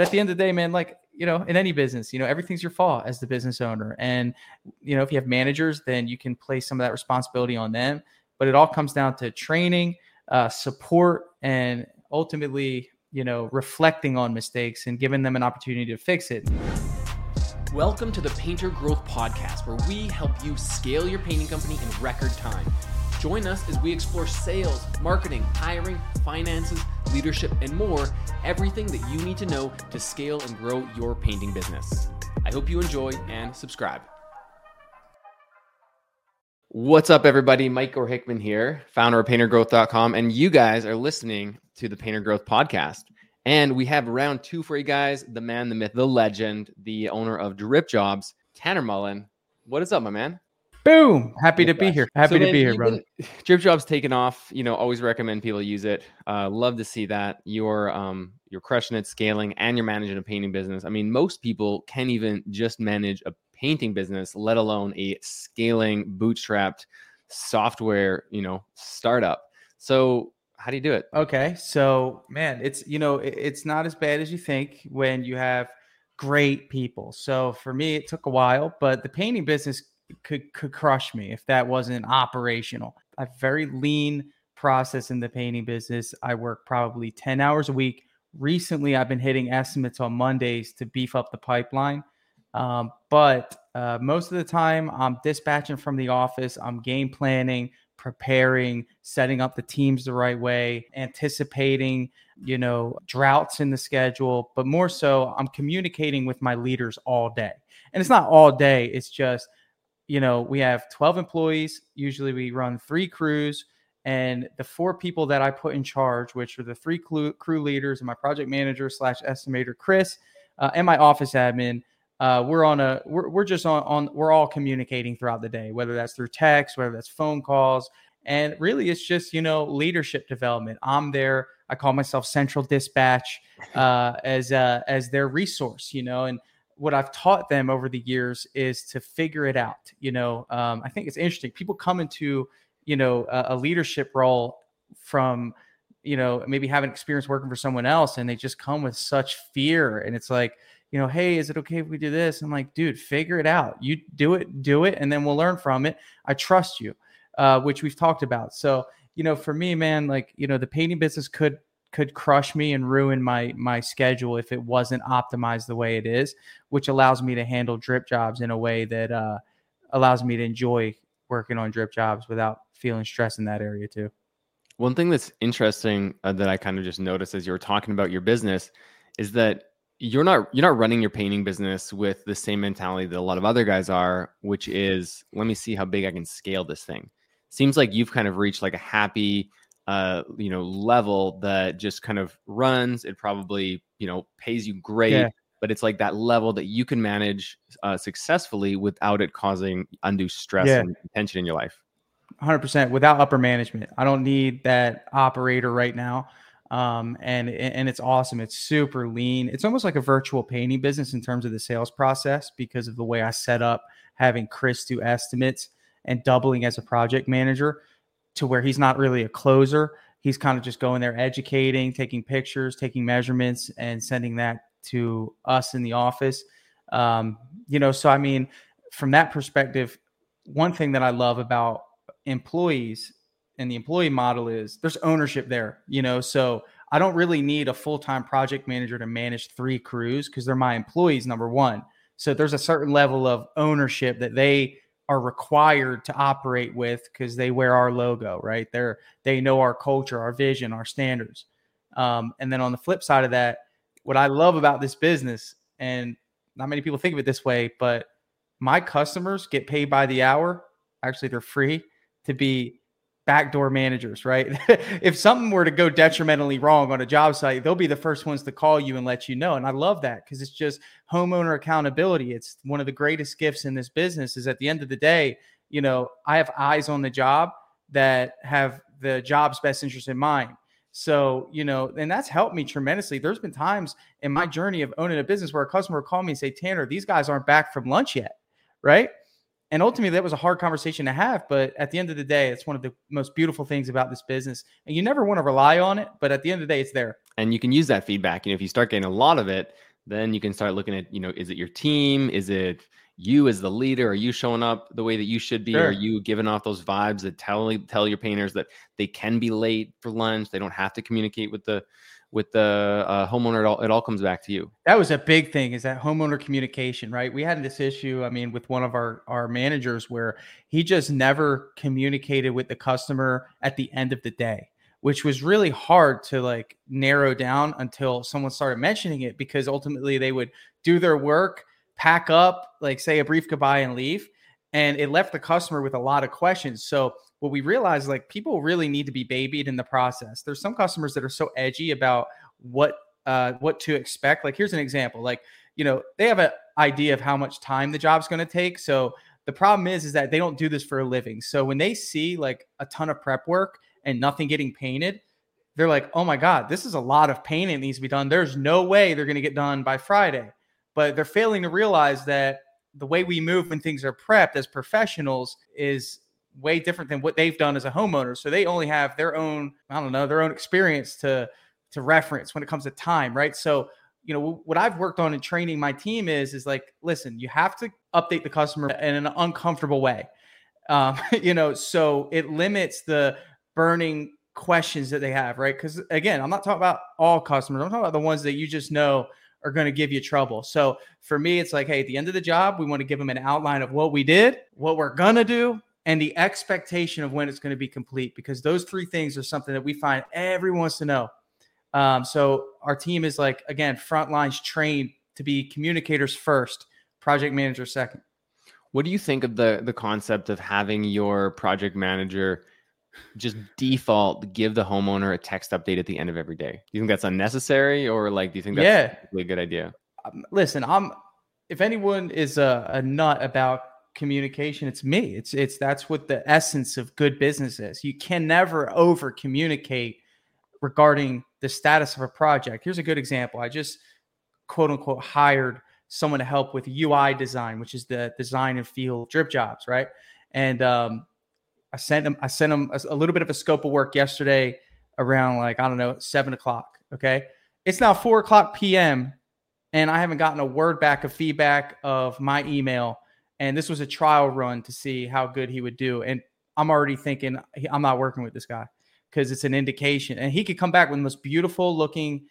At the end of the day, man, like, you know, in any business, you know, everything's your fault as the business owner. And, you know, if you have managers, then you can place some of that responsibility on them. But it all comes down to training, uh, support, and ultimately, you know, reflecting on mistakes and giving them an opportunity to fix it. Welcome to the Painter Growth Podcast, where we help you scale your painting company in record time. Join us as we explore sales, marketing, hiring, finances, leadership, and more everything that you need to know to scale and grow your painting business. I hope you enjoy and subscribe. What's up, everybody? Mike or Hickman here, founder of paintergrowth.com, and you guys are listening to the Painter Growth Podcast. And we have round two for you guys the man, the myth, the legend, the owner of Drip Jobs, Tanner Mullen. What is up, my man? Boom! Happy to be here. Happy so, to man, be here, brother. Been, Drip Job's taken off. You know, always recommend people use it. Uh, love to see that you're um you're crushing it, scaling, and you're managing a painting business. I mean, most people can't even just manage a painting business, let alone a scaling, bootstrapped software, you know, startup. So, how do you do it? Okay, so man, it's you know, it's not as bad as you think when you have great people. So for me, it took a while, but the painting business could could crush me if that wasn't operational. A very lean process in the painting business. I work probably 10 hours a week. Recently, I've been hitting estimates on Mondays to beef up the pipeline. Um, but uh, most of the time, I'm dispatching from the office. I'm game planning, preparing, setting up the teams the right way, anticipating, you know, droughts in the schedule. But more so, I'm communicating with my leaders all day. And it's not all day. It's just you know, we have 12 employees. Usually we run three crews. And the four people that I put in charge, which are the three crew, leaders and my project manager slash estimator, Chris, uh, and my office admin, uh, we're on a we're, we're just on, on we're all communicating throughout the day whether that's through text whether that's phone calls and really it's just you know leadership development i'm there i call myself central dispatch uh, as uh, as their resource you know and what I've taught them over the years is to figure it out. You know, um, I think it's interesting. People come into, you know, a, a, leadership role from, you know, maybe having experience working for someone else and they just come with such fear. And it's like, you know, hey, is it okay if we do this? I'm like, dude, figure it out. You do it, do it, and then we'll learn from it. I trust you, uh, which we've talked about. So, you know, for me, man, like, you know, the painting business could could crush me and ruin my my schedule if it wasn't optimized the way it is, which allows me to handle drip jobs in a way that uh, allows me to enjoy working on drip jobs without feeling stress in that area too. One thing that's interesting uh, that I kind of just noticed as you were talking about your business is that you're not you're not running your painting business with the same mentality that a lot of other guys are, which is let me see how big I can scale this thing. Seems like you've kind of reached like a happy uh, you know, level that just kind of runs. It probably, you know, pays you great, yeah. but it's like that level that you can manage uh, successfully without it causing undue stress yeah. and tension in your life. 100% without upper management. I don't need that operator right now. Um, and and it's awesome. It's super lean. It's almost like a virtual painting business in terms of the sales process because of the way I set up having Chris do estimates and doubling as a project manager to where he's not really a closer. He's kind of just going there, educating, taking pictures, taking measurements, and sending that to us in the office. Um, you know, so I mean, from that perspective, one thing that I love about employees and the employee model is there's ownership there, you know, so I don't really need a full time project manager to manage three crews because they're my employees, number one. So there's a certain level of ownership that they are required to operate with because they wear our logo, right? They're they know our culture, our vision, our standards. Um, and then on the flip side of that, what I love about this business, and not many people think of it this way, but my customers get paid by the hour. Actually, they're free to be backdoor managers, right? if something were to go detrimentally wrong on a job site, they'll be the first ones to call you and let you know. And I love that because it's just homeowner accountability. It's one of the greatest gifts in this business is at the end of the day, you know, I have eyes on the job that have the job's best interest in mind. So, you know, and that's helped me tremendously. There's been times in my journey of owning a business where a customer would call me and say, Tanner, these guys aren't back from lunch yet. Right and ultimately that was a hard conversation to have but at the end of the day it's one of the most beautiful things about this business and you never want to rely on it but at the end of the day it's there and you can use that feedback you know if you start getting a lot of it then you can start looking at, you know, is it your team? Is it you as the leader? Are you showing up the way that you should be? Sure. Are you giving off those vibes that tell tell your painters that they can be late for lunch? They don't have to communicate with the with the uh, homeowner. It all, it all comes back to you. That was a big thing. Is that homeowner communication? Right. We had this issue. I mean, with one of our our managers where he just never communicated with the customer at the end of the day which was really hard to like narrow down until someone started mentioning it because ultimately they would do their work, pack up, like say a brief goodbye and leave. And it left the customer with a lot of questions. So what we realized like people really need to be babied in the process. There's some customers that are so edgy about what uh what to expect. Like here's an example. Like, you know, they have an idea of how much time the job's going to take. So the problem is is that they don't do this for a living. So when they see like a ton of prep work, and nothing getting painted, they're like, oh my God, this is a lot of painting needs to be done. There's no way they're going to get done by Friday. But they're failing to realize that the way we move when things are prepped as professionals is way different than what they've done as a homeowner. So they only have their own, I don't know, their own experience to to reference when it comes to time, right? So, you know, what I've worked on in training my team is is like, listen, you have to update the customer in an uncomfortable way. Um, you know, so it limits the burning questions that they have, right? Because again, I'm not talking about all customers. I'm talking about the ones that you just know are going to give you trouble. So for me, it's like, hey, at the end of the job, we want to give them an outline of what we did, what we're going to do, and the expectation of when it's going to be complete. Because those three things are something that we find everyone wants to know. Um, so our team is like, again, front lines trained to be communicators first, project manager second. What do you think of the the concept of having your project manager just default give the homeowner a text update at the end of every day? Do you think that's unnecessary or like do you think that's yeah. a good idea? Um, listen, I'm if anyone is a, a nut about communication, it's me. It's it's that's what the essence of good business is. You can never over communicate regarding the status of a project. Here's a good example. I just quote unquote hired someone to help with UI design, which is the design and feel drip jobs, right? And um, I sent him I sent him a, a, little bit of a scope of work yesterday around like I don't know seven o'clock. Okay, it's now four o'clock p.m. and I haven't gotten a word back of feedback of my email. And this was a trial run to see how good he would do. And I'm already thinking I'm not working with this guy because it's an indication. And he could come back with the most beautiful looking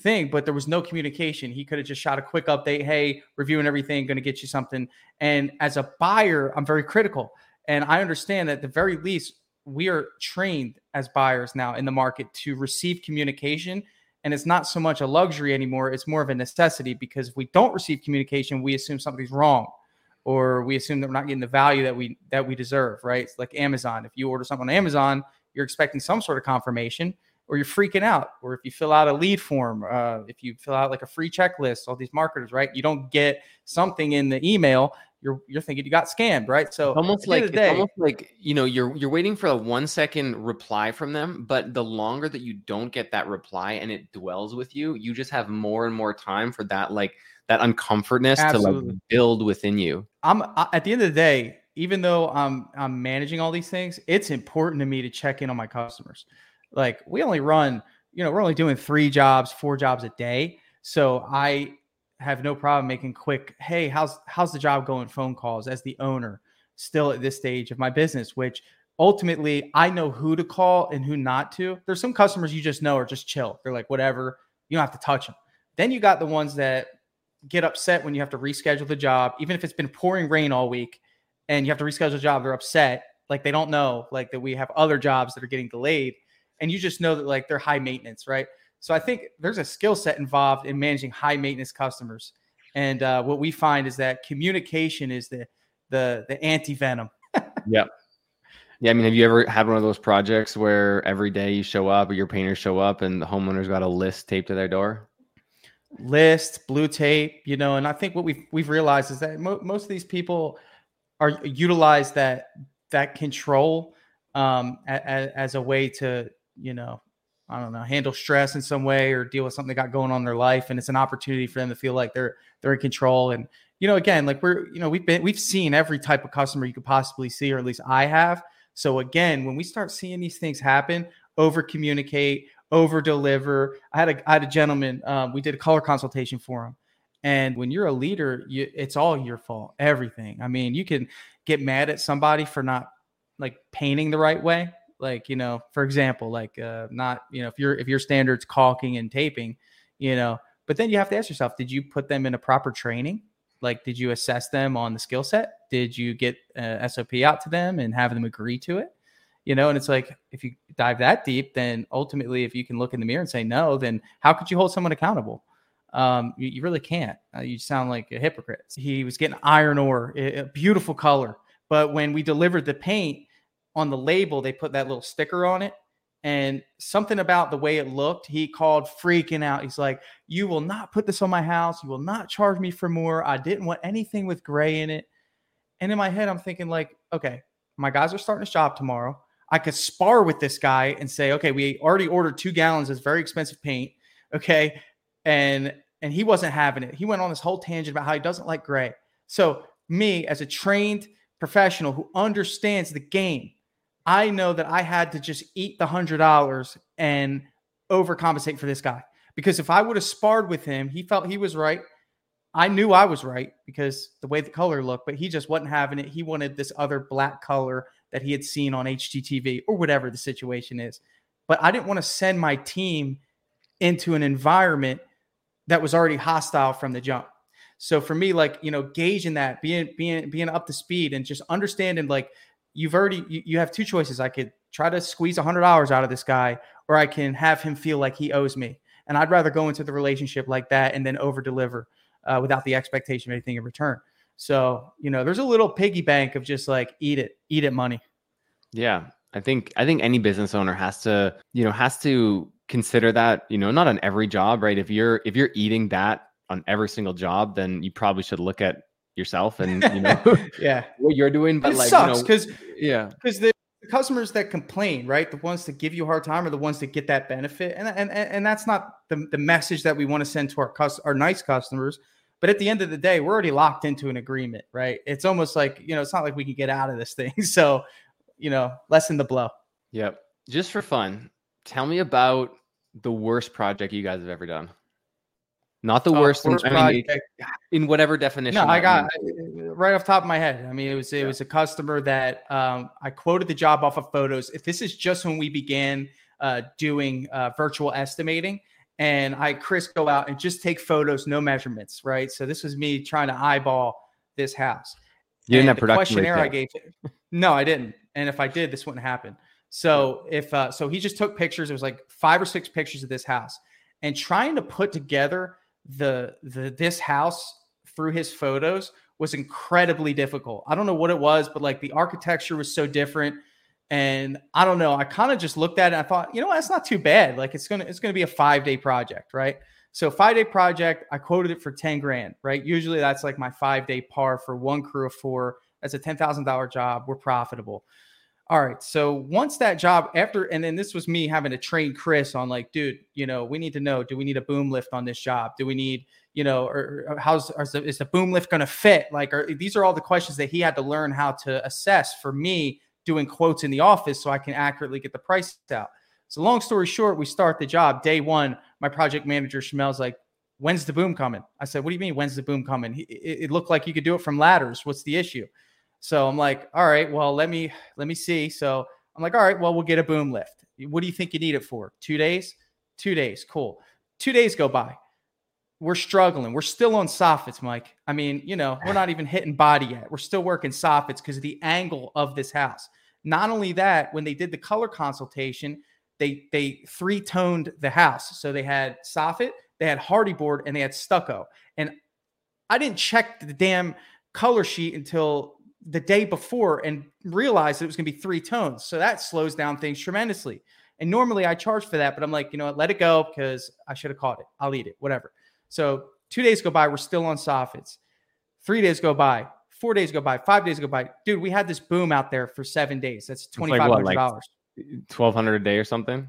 thing, but there was no communication. He could have just shot a quick update. Hey, reviewing everything, going to get you something. And as a buyer, I'm very critical and I understand that at the very least, we are trained as buyers now in the market to receive communication. And it's not so much a luxury anymore, it's more of a necessity because if we don't receive communication, we assume something's wrong or we assume that we're not getting the value that we that we deserve, right? It's like Amazon. If you order something on Amazon, you're expecting some sort of confirmation or you're freaking out. Or if you fill out a lead form, uh, if you fill out like a free checklist, all these marketers, right? You don't get something in the email you're you're thinking you got scammed, right? So almost like day, almost like you know you're you're waiting for a one second reply from them, but the longer that you don't get that reply and it dwells with you, you just have more and more time for that like that uncomfortness Absolutely. to like build within you. I'm at the end of the day, even though I'm I'm managing all these things, it's important to me to check in on my customers. Like we only run, you know, we're only doing three jobs, four jobs a day. So I have no problem making quick, hey, how's how's the job going phone calls as the owner still at this stage of my business, which ultimately I know who to call and who not to. There's some customers you just know are just chill. They're like, whatever, you don't have to touch them. Then you got the ones that get upset when you have to reschedule the job, even if it's been pouring rain all week and you have to reschedule the job, they're upset. Like they don't know like that we have other jobs that are getting delayed. And you just know that like they're high maintenance, right? So I think there's a skill set involved in managing high maintenance customers. And uh, what we find is that communication is the the the anti venom. yeah. Yeah, I mean, have you ever had one of those projects where every day you show up or your painters show up and the homeowner's got a list taped to their door? List, blue tape, you know, and I think what we've we've realized is that mo- most of these people are utilize that that control um, as, as a way to you know I don't know, handle stress in some way or deal with something they got going on in their life. And it's an opportunity for them to feel like they're they're in control. And you know, again, like we're you know we've been we've seen every type of customer you could possibly see, or at least I have. So again, when we start seeing these things happen, over communicate, over deliver. I had a I had a gentleman. Um, we did a color consultation for him, And when you're a leader, you, it's all your fault. Everything. I mean, you can get mad at somebody for not like painting the right way. Like you know, for example, like uh, not you know if your if your standards caulking and taping, you know, but then you have to ask yourself, did you put them in a proper training? Like, did you assess them on the skill set? Did you get uh, SOP out to them and have them agree to it? You know, and it's like if you dive that deep, then ultimately, if you can look in the mirror and say no, then how could you hold someone accountable? Um, you, you, really can't. Uh, you sound like a hypocrite. He was getting iron ore, a beautiful color, but when we delivered the paint on the label, they put that little sticker on it and something about the way it looked, he called freaking out. He's like, You will not put this on my house. You will not charge me for more. I didn't want anything with gray in it. And in my head, I'm thinking, like, okay, my guys are starting a shop tomorrow. I could spar with this guy and say, okay, we already ordered two gallons of very expensive paint. Okay. And and he wasn't having it. He went on this whole tangent about how he doesn't like gray. So, me as a trained professional who understands the game, I know that I had to just eat the hundred dollars and overcompensate for this guy. Because if I would have sparred with him, he felt he was right. I knew I was right because the way the color looked, but he just wasn't having it. He wanted this other black color that he had seen on HGTV or whatever the situation is. But I didn't want to send my team into an environment that was already hostile from the jump. So for me, like you know, gauging that, being being being up to speed, and just understanding like you've already you, you have two choices. I could try to squeeze a hundred dollars out of this guy, or I can have him feel like he owes me. And I'd rather go into the relationship like that and then over deliver uh, without the expectation of anything in return. So you know, there's a little piggy bank of just like eat it, eat it money. Yeah, I think I think any business owner has to you know has to consider that you know not on every job right? If you're if you're eating that on every single job then you probably should look at yourself and you know yeah. what you're doing but it like sucks because you know, yeah. because the customers that complain right? The ones that give you a hard time are the ones that get that benefit. And and and that's not the, the message that we want to send to our cus- our nice customers but at the end of the day we're already locked into an agreement right it's almost like you know it's not like we can get out of this thing so you know lessen the blow yep just for fun tell me about the worst project you guys have ever done not the oh, worst, worst in, I mean, in whatever definition. No, I got means. right off top of my head. I mean, it was it yeah. was a customer that um, I quoted the job off of photos. If this is just when we began uh, doing uh, virtual estimating, and I Chris go out and just take photos, no measurements, right? So this was me trying to eyeball this house. You didn't have production questionnaire I gave. No, I didn't. And if I did, this wouldn't happen. So if uh, so, he just took pictures. It was like five or six pictures of this house, and trying to put together the the this house through his photos was incredibly difficult. I don't know what it was, but like the architecture was so different. And I don't know. I kind of just looked at it I thought, you know, what, that's not too bad. Like it's gonna it's gonna be a five day project, right? So five day project, I quoted it for 10 grand, right? Usually that's like my five day par for one crew of four. That's a ten thousand dollar job. We're profitable. All right. So once that job after, and then this was me having to train Chris on like, dude, you know, we need to know, do we need a boom lift on this job? Do we need, you know, or, or how's is the, is the boom lift going to fit? Like, are, these are all the questions that he had to learn how to assess for me doing quotes in the office so I can accurately get the price out. So long story short, we start the job day one. My project manager Shamel's like, when's the boom coming? I said, what do you mean? When's the boom coming? It, it looked like you could do it from ladders. What's the issue? So I'm like, all right, well, let me let me see. So I'm like, all right, well, we'll get a boom lift. What do you think you need it for? Two days? Two days. Cool. Two days go by. We're struggling. We're still on soffits, Mike. I mean, you know, we're not even hitting body yet. We're still working soffits because of the angle of this house. Not only that, when they did the color consultation, they they three toned the house. So they had soffit, they had Hardie board, and they had stucco. And I didn't check the damn color sheet until the day before and realized it was going to be three tones. So that slows down things tremendously. And normally I charge for that, but I'm like, you know what, let it go because I should have caught it. I'll eat it, whatever. So two days go by, we're still on soffits. Three days go by, four days go by, five days go by. Dude, we had this boom out there for seven days. That's twenty five hundred dollars. Twelve hundred a day or something.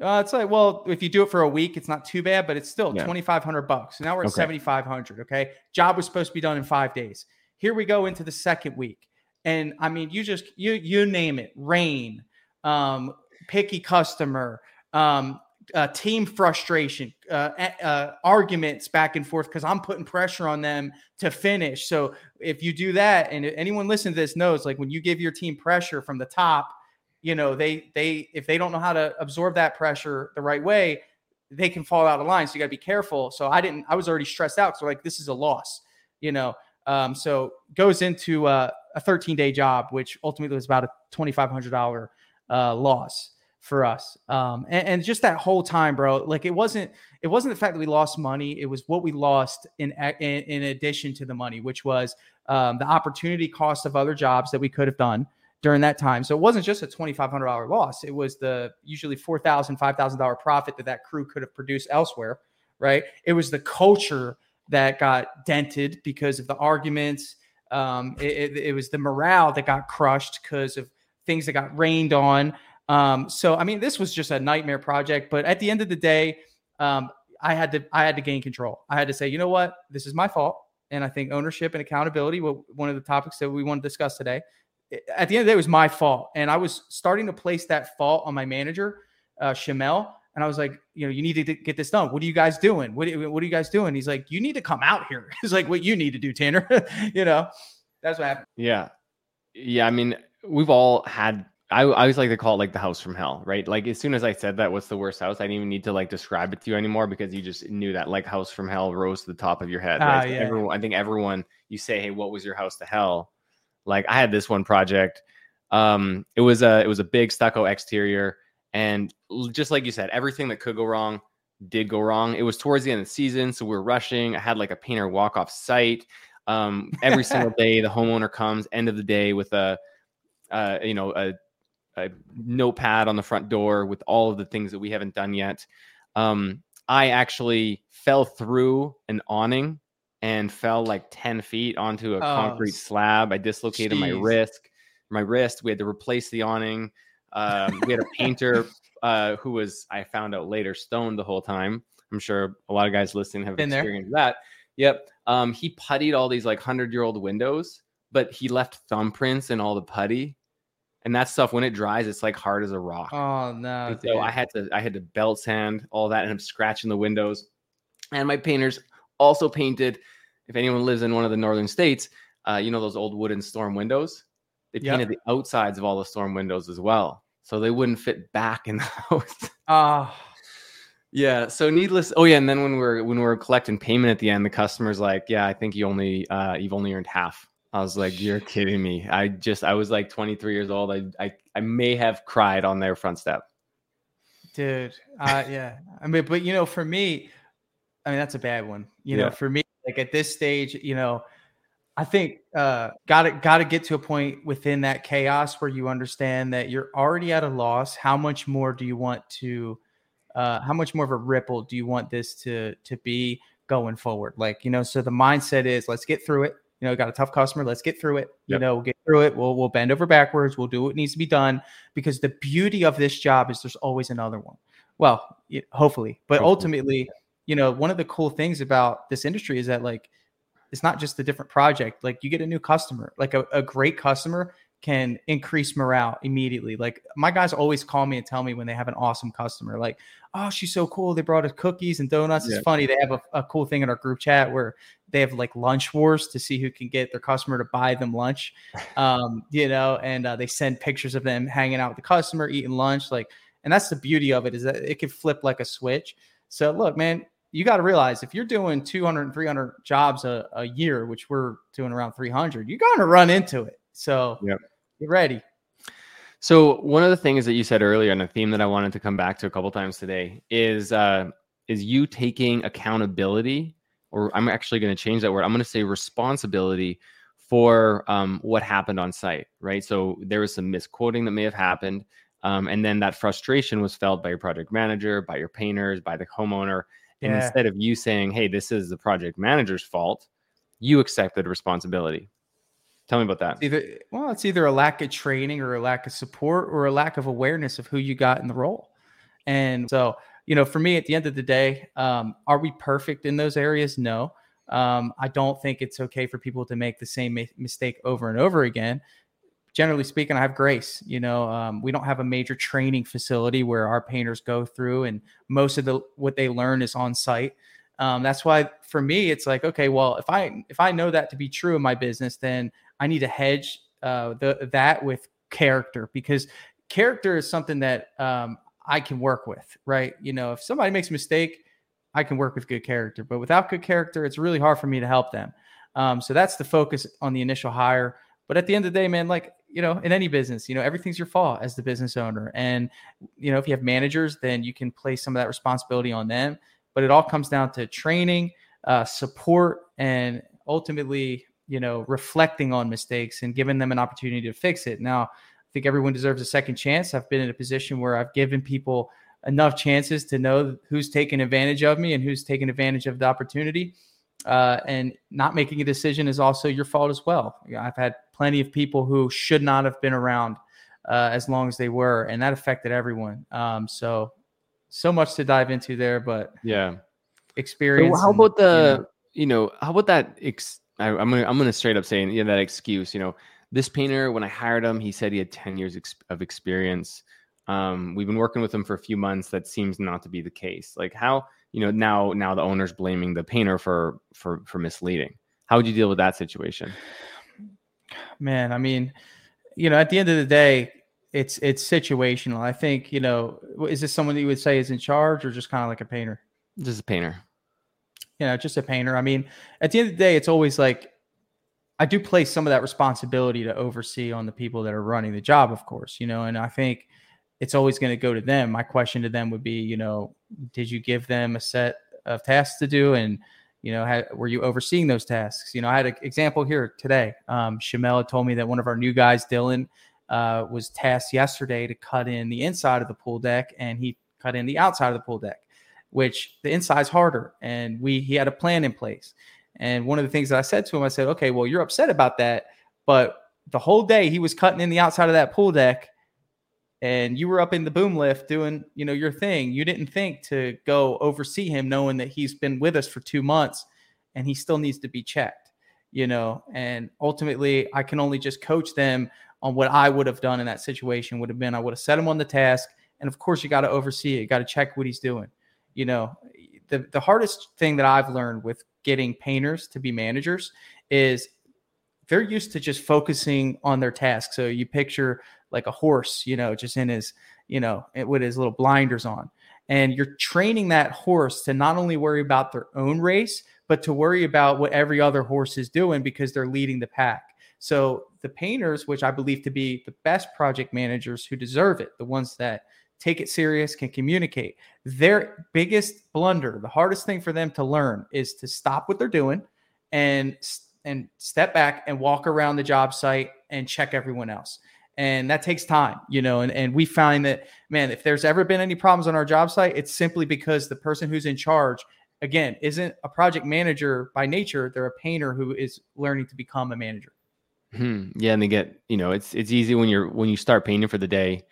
Uh, it's like, well, if you do it for a week, it's not too bad, but it's still yeah. 2,500 bucks. So now we're at okay. 7,500. Okay. Job was supposed to be done in five days. Here we go into the second week. And I mean, you just you you name it, rain, um, picky customer, um, uh, team frustration, uh, uh, arguments back and forth because I'm putting pressure on them to finish. So if you do that, and anyone listen to this knows, like when you give your team pressure from the top, you know they they if they don't know how to absorb that pressure the right way, they can fall out of line. So you got to be careful. So I didn't. I was already stressed out. So like this is a loss, you know. Um, so goes into uh, a 13 day job, which ultimately was about a $2,500 uh, loss for us. Um, and, and, just that whole time, bro, like it wasn't, it wasn't the fact that we lost money. It was what we lost in, in, in addition to the money, which was um, the opportunity cost of other jobs that we could have done during that time. So it wasn't just a $2,500 loss. It was the usually $4,000, $5,000 profit that that crew could have produced elsewhere. Right. It was the culture that got dented because of the arguments. Um, it, it, it was the morale that got crushed because of things that got rained on. Um, so I mean, this was just a nightmare project. But at the end of the day, um, I had to I had to gain control. I had to say, you know what, this is my fault. And I think ownership and accountability, were one of the topics that we want to discuss today. At the end of the day, it was my fault, and I was starting to place that fault on my manager, uh, Shamel. And I was like, you know, you need to get this done. What are you guys doing? What, what are you guys doing? He's like, you need to come out here. He's like, what you need to do, Tanner. you know, that's what happened. Yeah. Yeah. I mean, we've all had I, I always like to call it like the house from hell, right? Like as soon as I said that, what's the worst house? I didn't even need to like describe it to you anymore because you just knew that like house from hell rose to the top of your head. Right? Uh, yeah. everyone, I think everyone, you say, hey, what was your house to hell? Like I had this one project. Um, it was a it was a big stucco exterior, and just like you said, everything that could go wrong did go wrong. It was towards the end of the season, so we are rushing. I had like a painter walk off site. Um, every single day, the homeowner comes end of the day with a uh, you know, a, a, notepad on the front door with all of the things that we haven't done yet. Um, I actually fell through an awning and fell like 10 feet onto a oh, concrete slab. I dislocated geez. my wrist. My wrist. We had to replace the awning. Um, we had a painter uh, who was, I found out later, stoned the whole time. I'm sure a lot of guys listening have Been experienced there. that. Yep. Um, he puttied all these like hundred year old windows but he left thumbprints in all the putty. And that stuff when it dries, it's like hard as a rock. Oh no. so I had to I had to belt sand all that and I'm scratching the windows. And my painters also painted, if anyone lives in one of the northern states, uh, you know those old wooden storm windows? They painted yep. the outsides of all the storm windows as well. So they wouldn't fit back in the house. Ah. Uh. Yeah. So needless. Oh yeah. And then when we're when we're collecting payment at the end, the customer's like, "Yeah, I think you only uh, you've only earned half." I was like, "You're kidding me!" I just I was like 23 years old. I I, I may have cried on their front step. Dude, uh, yeah. I mean, but you know, for me, I mean that's a bad one. You yeah. know, for me, like at this stage, you know, I think uh, got to got to get to a point within that chaos where you understand that you're already at a loss. How much more do you want to? Uh, how much more of a ripple do you want this to to be going forward? Like you know, so the mindset is let's get through it you know, got a tough customer. Let's get through it. You know, we'll get through it. We'll we'll bend over backwards. We'll do what needs to be done because the beauty of this job is there's always another one. Well, hopefully, but hopefully. ultimately, you know, one of the cool things about this industry is that like it's not just a different project. Like you get a new customer, like a, a great customer can increase morale immediately. Like my guys always call me and tell me when they have an awesome customer, like, oh, she's so cool. They brought us cookies and donuts. Yeah. It's funny. They have a, a, cool thing in our group chat where they have like lunch wars to see who can get their customer to buy them lunch. Um, you know, and uh, they send pictures of them hanging out with the customer, eating lunch. Like, and that's the beauty of it is that it can flip like a switch. So look, man, you got to realize if you're doing 200 300 jobs a, a year, which we're doing around 300, you're going to run into it. So yep. Get ready. So one of the things that you said earlier, and a theme that I wanted to come back to a couple times today, is uh, is you taking accountability, or I'm actually going to change that word. I'm going to say responsibility for um, what happened on site, right? So there was some misquoting that may have happened, um, and then that frustration was felt by your project manager, by your painters, by the homeowner. And yeah. instead of you saying, "Hey, this is the project manager's fault," you accepted responsibility. Tell me about that. It's either well, it's either a lack of training or a lack of support or a lack of awareness of who you got in the role. And so, you know, for me, at the end of the day, um, are we perfect in those areas? No. Um, I don't think it's okay for people to make the same mistake over and over again. generally speaking, I have grace. You know, um, we don't have a major training facility where our painters go through, and most of the what they learn is on site. Um, that's why for me, it's like, okay, well, if I if I know that to be true in my business, then I need to hedge uh, the that with character because character is something that um, I can work with, right? You know, if somebody makes a mistake, I can work with good character, but without good character, it's really hard for me to help them. Um, so that's the focus on the initial hire. But at the end of the day, man, like, you know, in any business, you know, everything's your fault as the business owner. And, you know, if you have managers, then you can place some of that responsibility on them. But it all comes down to training, uh, support, and ultimately, you know, reflecting on mistakes and giving them an opportunity to fix it. Now, I think everyone deserves a second chance. I've been in a position where I've given people enough chances to know who's taking advantage of me and who's taking advantage of the opportunity. Uh, and not making a decision is also your fault as well. You know, I've had plenty of people who should not have been around uh, as long as they were, and that affected everyone. Um, so, so much to dive into there, but yeah, experience. So how about the you know, you know how about that? Ex- I, am gonna I'm gonna straight up say yeah that excuse. You know, this painter when I hired him, he said he had 10 years ex- of experience. Um, we've been working with him for a few months. That seems not to be the case. Like how you know now now the owner's blaming the painter for for for misleading. How would you deal with that situation? Man, I mean, you know, at the end of the day, it's it's situational. I think you know, is this someone that you would say is in charge, or just kind of like a painter? Just a painter. You know, just a painter. I mean, at the end of the day, it's always like I do place some of that responsibility to oversee on the people that are running the job, of course, you know, and I think it's always going to go to them. My question to them would be, you know, did you give them a set of tasks to do? And, you know, had, were you overseeing those tasks? You know, I had an example here today. Um, Shamel told me that one of our new guys, Dylan, uh, was tasked yesterday to cut in the inside of the pool deck and he cut in the outside of the pool deck, which the inside's harder. And we, he had a plan in place. And one of the things that I said to him, I said, okay, well, you're upset about that, but the whole day he was cutting in the outside of that pool deck and you were up in the boom lift doing, you know, your thing. You didn't think to go oversee him knowing that he's been with us for 2 months and he still needs to be checked, you know. And ultimately, I can only just coach them on what I would have done in that situation would have been I would have set him on the task and of course you got to oversee it. You got to check what he's doing. You know, the the hardest thing that I've learned with getting painters to be managers is they're used to just focusing on their task. So you picture like a horse, you know, just in his, you know, eh, with his little blinders on. And you're training that horse to not only worry about their own race, but to worry about what every other horse is doing because they're leading the pack. So the painters, which I believe to be the best project managers who deserve it, the ones that take it serious, can communicate. Their biggest blunder, the hardest thing for them to learn is to stop what they're doing and and step back and walk around the job site and check everyone else. And that takes time, you know, and, and we find that man, if there's ever been any problems on our job site, it's simply because the person who's in charge again isn't a project manager by nature, they're a painter who is learning to become a manager. Hmm. Yeah, and they get, you know, it's it's easy when you're when you start painting for the day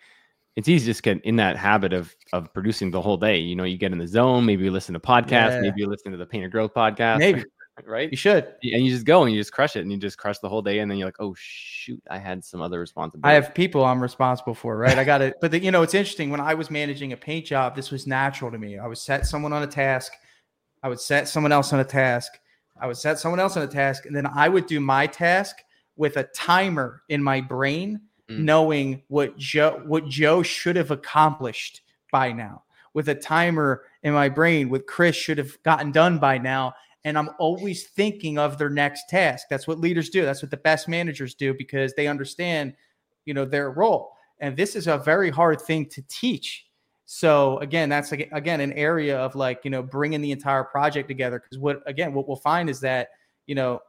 it's easy to just get in that habit of of producing the whole day. You know, you get in the zone, maybe you listen to podcasts, yeah. maybe you listen to the Painter Growth podcast. Maybe. right? You should. And you just go and you just crush it and you just crush the whole day. And then you're like, oh shoot, I had some other responsibility. I have people I'm responsible for, right? I got it. But the, you know, it's interesting. When I was managing a paint job, this was natural to me. I would set someone on a task, I would set someone else on a task, I would set someone else on a task, and then I would do my task with a timer in my brain mm. knowing what Joe what Joe should have accomplished by now. With a timer in my brain, with Chris should have gotten done by now. And I'm always thinking of their next task. That's what leaders do. That's what the best managers do because they understand, you know, their role. And this is a very hard thing to teach. So again, that's again an area of like you know bringing the entire project together. Because what again, what we'll find is that you know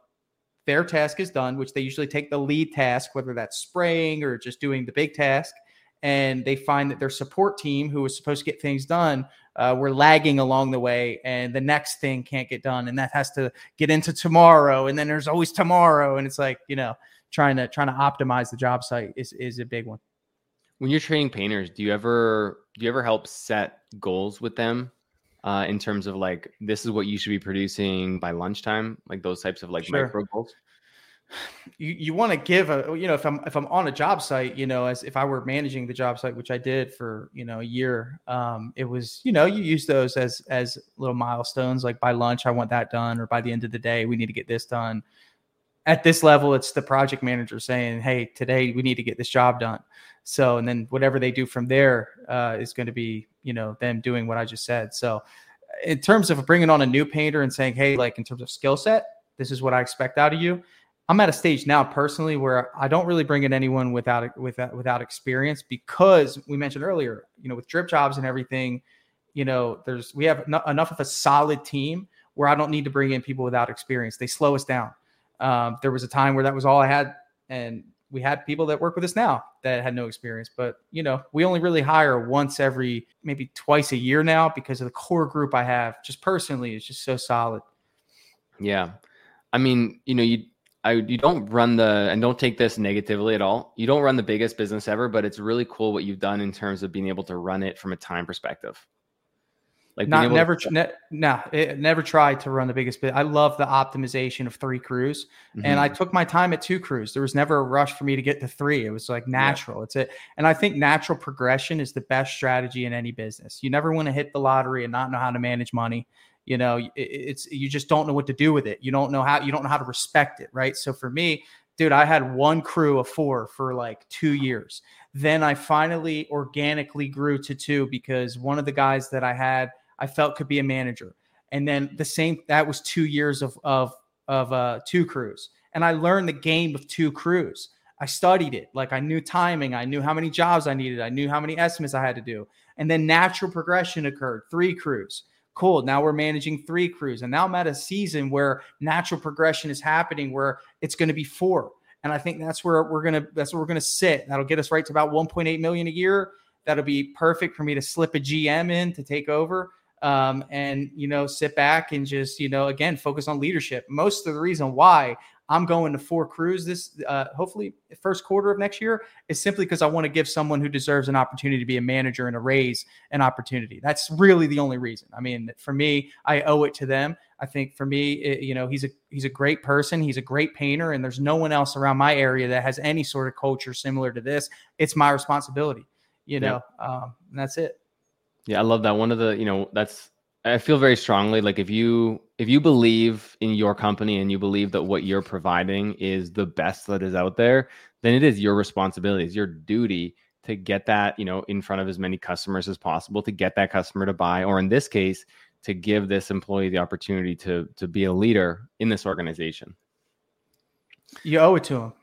their task is done, which they usually take the lead task, whether that's spraying or just doing the big task, and they find that their support team, who was supposed to get things done, uh, were lagging along the way, and the next thing can't get done, and that has to get into tomorrow, and then there's always tomorrow, and it's like you know trying to trying to optimize the job site is is a big one. When you're training painters, do you ever do you ever help set goals with them uh, in terms of like this is what you should be producing by lunchtime, like those types of like sure. micro goals? you, you want to give a you know if i'm if i'm on a job site you know as if i were managing the job site which i did for you know a year um it was you know you use those as as little milestones like by lunch i want that done or by the end of the day we need to get this done at this level it's the project manager saying hey today we need to get this job done so and then whatever they do from there uh, is going to be you know them doing what i just said so in terms of bringing on a new painter and saying hey like in terms of skill set this is what i expect out of you I'm at a stage now personally where I don't really bring in anyone without without without experience because we mentioned earlier, you know, with drip jobs and everything, you know, there's we have enough of a solid team where I don't need to bring in people without experience. They slow us down. Um, there was a time where that was all I had, and we had people that work with us now that had no experience. But you know, we only really hire once every maybe twice a year now because of the core group I have. Just personally, is just so solid. Yeah, I mean, you know, you I you don't run the and don't take this negatively at all. You don't run the biggest business ever, but it's really cool what you've done in terms of being able to run it from a time perspective. Like not never to, ne, nah, it, never tried to run the biggest bit. I love the optimization of three crews, mm-hmm. and I took my time at two crews. There was never a rush for me to get to three. It was like natural. Yeah. It's it, and I think natural progression is the best strategy in any business. You never want to hit the lottery and not know how to manage money you know it's you just don't know what to do with it you don't know how you don't know how to respect it right so for me dude i had one crew of four for like two years then i finally organically grew to two because one of the guys that i had i felt could be a manager and then the same that was two years of of of uh two crews and i learned the game of two crews i studied it like i knew timing i knew how many jobs i needed i knew how many estimates i had to do and then natural progression occurred three crews cool. Now we're managing three crews. And now I'm at a season where natural progression is happening where it's going to be four. And I think that's where we're gonna that's where we're gonna sit. That'll get us right to about 1.8 million a year. That'll be perfect for me to slip a GM in to take over. Um, and you know, sit back and just, you know, again, focus on leadership. Most of the reason why I'm going to four crews this uh, hopefully first quarter of next year is simply because I want to give someone who deserves an opportunity to be a manager and a raise an opportunity. That's really the only reason. I mean, for me, I owe it to them. I think for me, it, you know, he's a he's a great person. He's a great painter, and there's no one else around my area that has any sort of culture similar to this. It's my responsibility, you know, um, and that's it. Yeah, I love that. One of the, you know, that's I feel very strongly like if you if you believe in your company and you believe that what you're providing is the best that is out there, then it is your responsibility, it's your duty to get that, you know, in front of as many customers as possible to get that customer to buy or in this case to give this employee the opportunity to to be a leader in this organization. You owe it to them.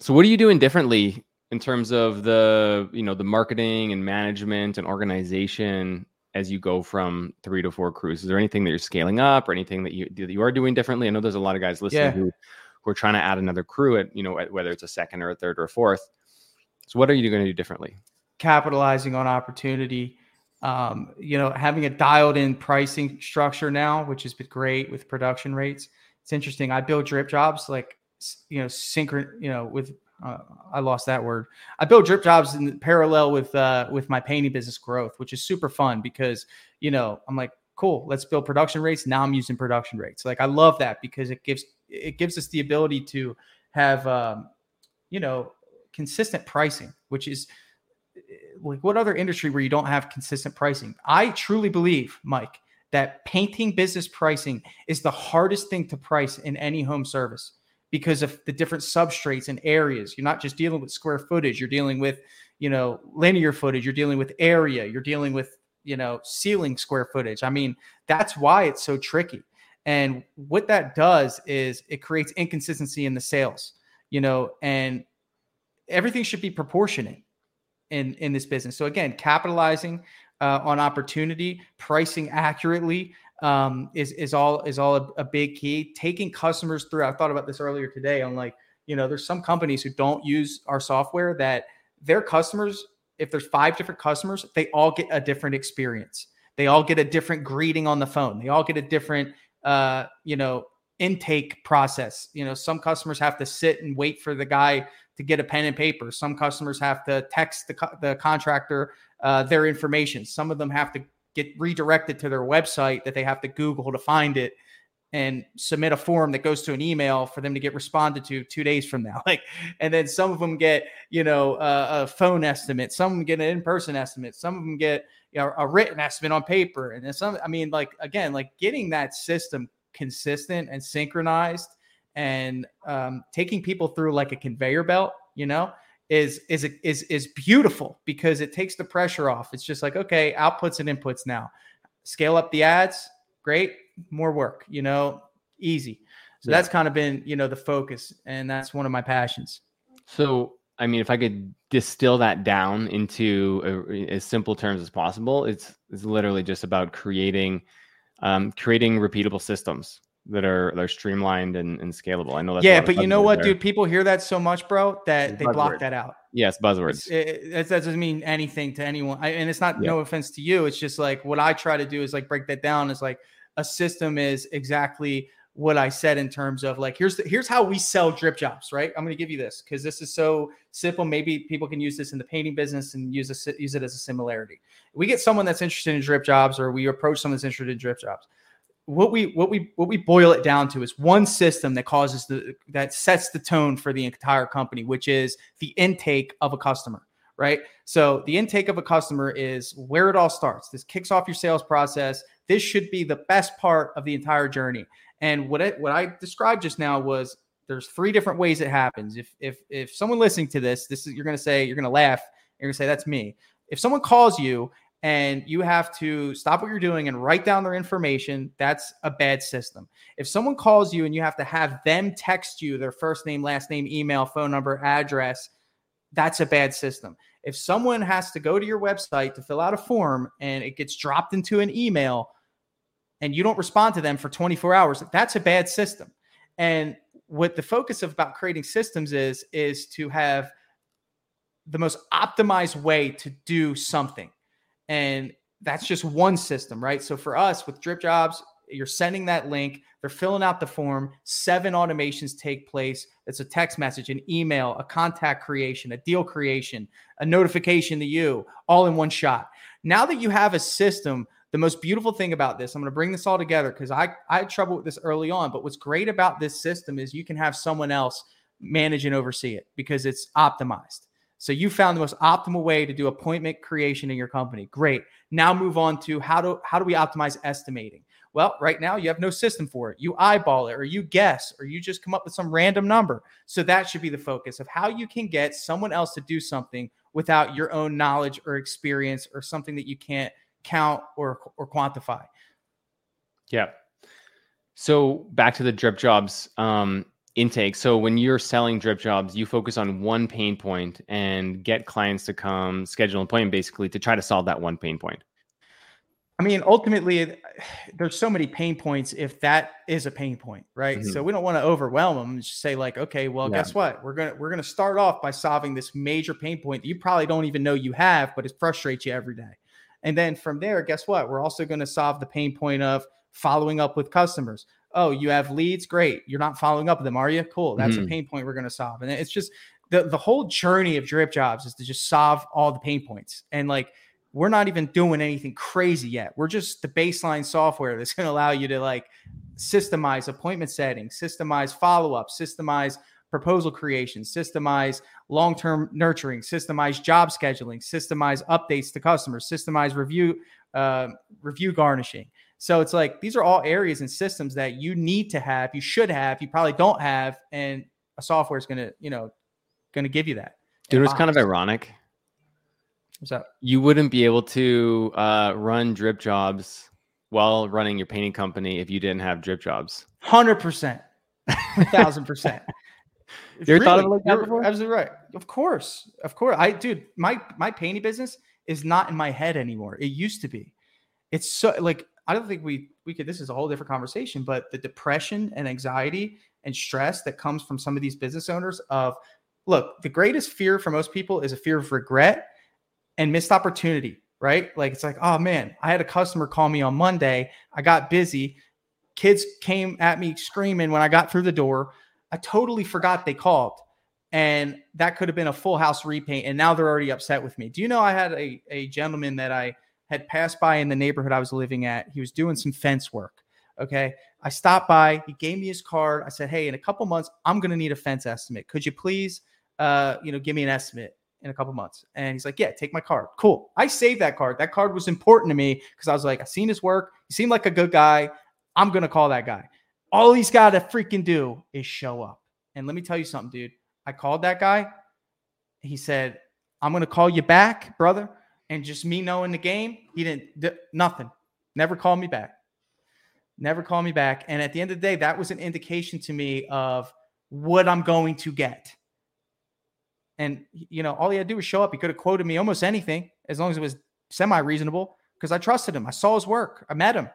So what are you doing differently in terms of the, you know, the marketing and management and organization as you go from three to four crews? Is there anything that you're scaling up or anything that you that you are doing differently? I know there's a lot of guys listening yeah. who who are trying to add another crew at you know whether it's a second or a third or a fourth. So what are you going to do differently? Capitalizing on opportunity. Um, you know, having a dialed in pricing structure now, which has been great with production rates. It's interesting. I build drip jobs like you know synchron you know with uh, I lost that word. I build drip jobs in parallel with uh, with my painting business growth, which is super fun because you know I'm like, cool, let's build production rates. Now I'm using production rates. Like I love that because it gives it gives us the ability to have um, you know consistent pricing, which is like what other industry where you don't have consistent pricing? I truly believe, Mike, that painting business pricing is the hardest thing to price in any home service because of the different substrates and areas. You're not just dealing with square footage, you're dealing with, you know, linear footage, you're dealing with area, you're dealing with, you know, ceiling square footage. I mean, that's why it's so tricky. And what that does is it creates inconsistency in the sales, you know, and everything should be proportionate in in this business. So again, capitalizing uh, on opportunity, pricing accurately, um, is is all is all a, a, big key. Taking customers through. I thought about this earlier today. I'm like, you know, there's some companies who don't use our software that their customers, if there's five different customers, they all get a different experience. They all get a different greeting on the phone. They all get a different, uh, you know, intake process. You know, some customers have to sit and wait for the guy to get a pen and paper. Some customers have to text the, the contractor uh, their information. Some of them have to get redirected to their website that they have to Google to find it. and submit a form that goes to an email for them to get responded to two days from now. Like, and then some of them get, you know, uh, a phone estimate. Some get an in-person estimate. Some of them get you know, a written estimate on paper. And then some, I mean, like again, like getting that system consistent and synchronized and um, taking people through like a conveyor belt, you know, is is is is beautiful because it takes the pressure off. It's just like okay, outputs and inputs now. Scale up the ads, great. More work, you know, easy. So yeah. that's kind of been you know the focus, and that's one of my passions. So I mean, if I could distill that down into a, as simple terms as possible, it's it's literally just about creating um, creating repeatable systems that are that are streamlined and, and scalable. I know that's yeah, but you know what, there. dude? People hear that so much, bro, that it's they buzzword. block that out. Yes, buzzwords. It, it, that doesn't mean anything to anyone, I, and it's not yeah. no offense to you. It's just like what I try to do is like break that down. Is like a system is exactly what I said in terms of like here's the, here's how we sell DripJobs, right? I'm going to give you this because this is so simple. Maybe people can use this in the painting business and use a, use it as a similarity. We get someone that's interested in DripJobs, or we approach someone that's interested in DripJobs what we what we what we boil it down to is one system that causes the that sets the tone for the entire company which is the intake of a customer right? So the intake of a customer is where it all starts. This kicks off your sales process. This should be the best part of the entire journey. And what it, what i described just now was there's three different ways it happens. If if if someone listening to this this is you're going to say you're going to laugh you're going to say that's me. If someone calls you and you have to stop what you're doing and write down their information, that's a bad system. If someone calls you and you have to have them text you their first name, last name, email, phone number, address, that's a bad system. If someone has to go to your website to fill out a form and it gets dropped into an email and you don't respond to them for 24 hours, that's a bad system. And what the focus of about creating systems is is to have the most optimized way to do something and that's just one system, right? So for us with DripJobs, you're sending that link, they're filling out the form, seven automations take place. It's a text message, an email, a contact creation, a deal creation, a notification to you, all in one shot. Now that you have a system, the most beautiful thing about this, I'm going to bring this all together because I, I had trouble with this early on. But what's great about this system is you can have someone else manage and oversee it because it's optimized. So you found the most optimal way to do appointment creation in your company. Great. Now move on to how do how do we optimize estimating? Well, right now you have no system for it. You eyeball it or you guess or you just come up with some random number. So that should be the focus of how you can get someone else to do something without your own knowledge or experience or something that you can't count or or quantify. Yeah. So back to the DripJobs. Um, intake. So when you're selling DripJobs, you focus on one pain point and get clients to come schedule an appointment basically to try to solve that one pain point. I mean, ultimately, there's so many pain points if that is a pain point, right? Mm-hmm. So we don't want to overwhelm them. Just say like, okay, well, yeah. guess what? We're gonna we're gonna start off by solving this major pain point that you probably don't even know you have, but it frustrates you every day. And then from there, guess what? We're also going to solve the pain point of following up with customers oh, you have leads, great. You're not following up with them, are you? Cool. That's mm-hmm. a pain point we're going to solve. And it's just the the whole journey of DripJobs is to just solve all the pain points. And like we're not even doing anything crazy yet. We're just the baseline software that's going to allow you to like systemize appointment setting, systemize follow up, systemize proposal creation, systemize long term nurturing, systemize job scheduling, systemize updates to customers, systemize review uh, review garnishing. So it's like these are all areas and systems that you need to have, you should have, you probably don't have, and a software is gonna, you know, gonna give you that. Dude, it's kind of ironic. What's up? You wouldn't be able to uh, run DripJobs while running your painting company if you didn't have DripJobs. Hundred percent, thousand percent. You ever thought of it like that before? Absolutely right. Of course, of course. I, dude, my my painting business is not in my head anymore. It used to be. It's so like I don't think we we could. This is a whole different conversation, but the depression and anxiety and stress that comes from some of these business owners of look, the greatest fear for most people is a fear of regret and missed opportunity, right? Like it's like, oh man, I had a customer call me on Monday. I got busy. Kids came at me screaming when I got through the door. I totally forgot they called. And that could have been a full house repaint. And now they're already upset with me. Do you know I had a, a gentleman that I had passed by in the neighborhood I was living at. He was doing some fence work. Okay. I stopped by. He gave me his card. I said, "Hey, in a couple months, I'm going to need a fence estimate. Could you please, uh, you know, give me an estimate in a couple months?" And he's like, "Yeah, take my card. Cool." I saved that card. That card was important to me because I was like, I seen his work. He seemed like a good guy. I'm going to call that guy. All he's got to freaking do is show up. And let me tell you something, dude. I called that guy. He said, "I'm going to call you back, brother." And just me knowing the game, he didn't nothing. Never called me back never called me back. And at the end of the day, that was an indication to me of what I'm going to get. And you know, all he had to do was show up. He could have quoted me almost anything as long as it was semi reasonable because I trusted him. I saw his work. I met him.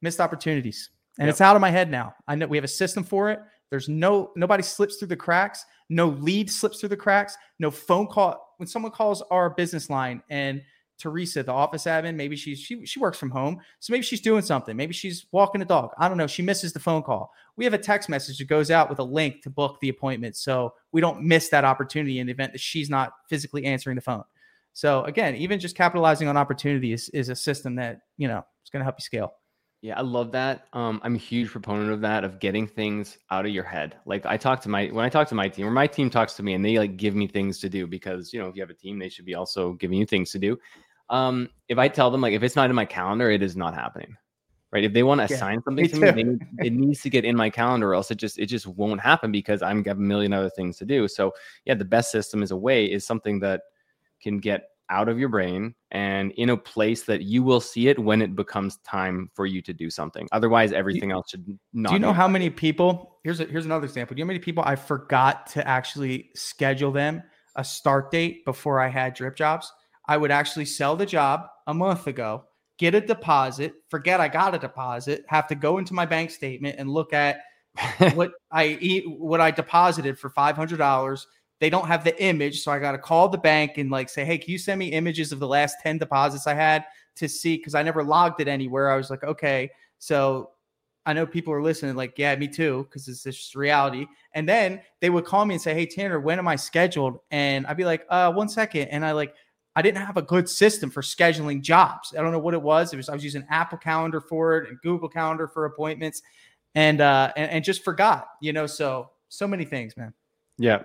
Missed opportunities. And yep. it's out of my head now. I know we have a system for it. There's no nobody slips through the cracks. No lead slips through the cracks. No phone call. When someone calls our business line and Teresa, the office admin, maybe she's she she works from home, so maybe she's doing something. Maybe she's walking a dog. I don't know. She misses the phone call. We have a text message that goes out with a link to book the appointment, so we don't miss that opportunity in the event that she's not physically answering the phone. So again, even just capitalizing on opportunity is, is a system that you know is going to help you scale. Yeah, I love that. Um, I'm a huge proponent of that, of getting things out of your head. Like I talk to my when I talk to my team, or my team talks to me, and they like give me things to do because you know if you have a team, they should be also giving you things to do um, if I tell them like if it's not in my calendar, it is not happening. Right. If they want to yeah, assign something me to me, need, it needs to get in my calendar, or else it just it just won't happen because I'm got a million other things to do. So yeah, the best system is a way is something that can get out of your brain and in a place that you will see it when it becomes time for you to do something. Otherwise, everything else should not. Do you know how many people? Here's a, here's another example. Do you know how many people I forgot to actually schedule them a start date before I had DripJobs? I would actually sell the job a month ago, get a deposit, forget I got a deposit, have to go into my bank statement and look at what I eat, what I deposited for five hundred dollars. They don't have the image, so I got to call the bank and like say, "Hey, can you send me images of the last ten deposits I had to see?" Because I never logged it anywhere. I was like, "Okay." So I know people are listening, like, yeah, me too, because it's just reality. And then they would call me and say, Hey, Tanner, when am I scheduled? And I'd be like, uh, one second. And I like I didn't have a good system for scheduling jobs. I don't know what it was. It was I was using Apple Calendar for it and Google Calendar for appointments, and uh, and, and just forgot. You know, so so many things, man. Yeah.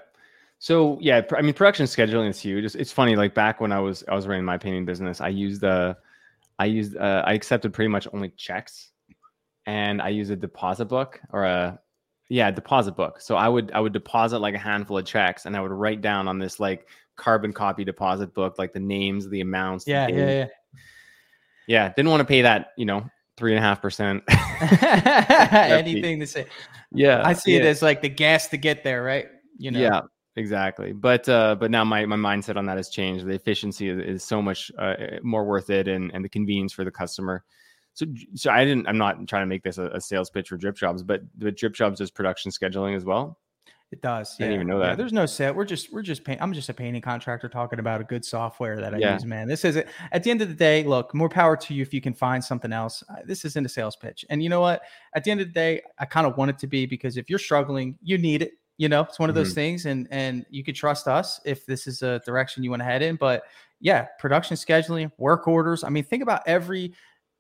So yeah, I mean, production scheduling is huge. It's, it's funny. Like back when I was I was running my painting business, I used uh, I used uh, I accepted pretty much only checks, and I used a deposit book or a yeah deposit book. So I would I would deposit like a handful of checks, and I would write down on this like carbon copy deposit book, like the names, the amounts. Yeah, the yeah, yeah. Yeah, didn't want to pay that, you know, three and a half percent. Anything to say. Yeah, I see yeah. it as like the gas to get there, right? You know. Yeah, exactly. But uh, but now my my mindset on that has changed. The efficiency is, is so much uh, more worth it, and and the convenience for the customer. So, so I didn't. I'm not trying to make this a, a sales pitch for DripJobs, but but DripJobs does production scheduling as well. It does. Yeah. I didn't even know that. Yeah, there's no set. We're just we're just paint. I'm just a painting contractor talking about a good software that I yeah. use, man. This is it. At the end of the day, look, more power to you if you can find something else. This isn't a sales pitch. And you know what? At the end of the day, I kind of want it to be because if you're struggling, you need it. You know, it's one of those mm-hmm. things, and and you could trust us if this is a direction you want to head in. But yeah, production scheduling, work orders. I mean, think about every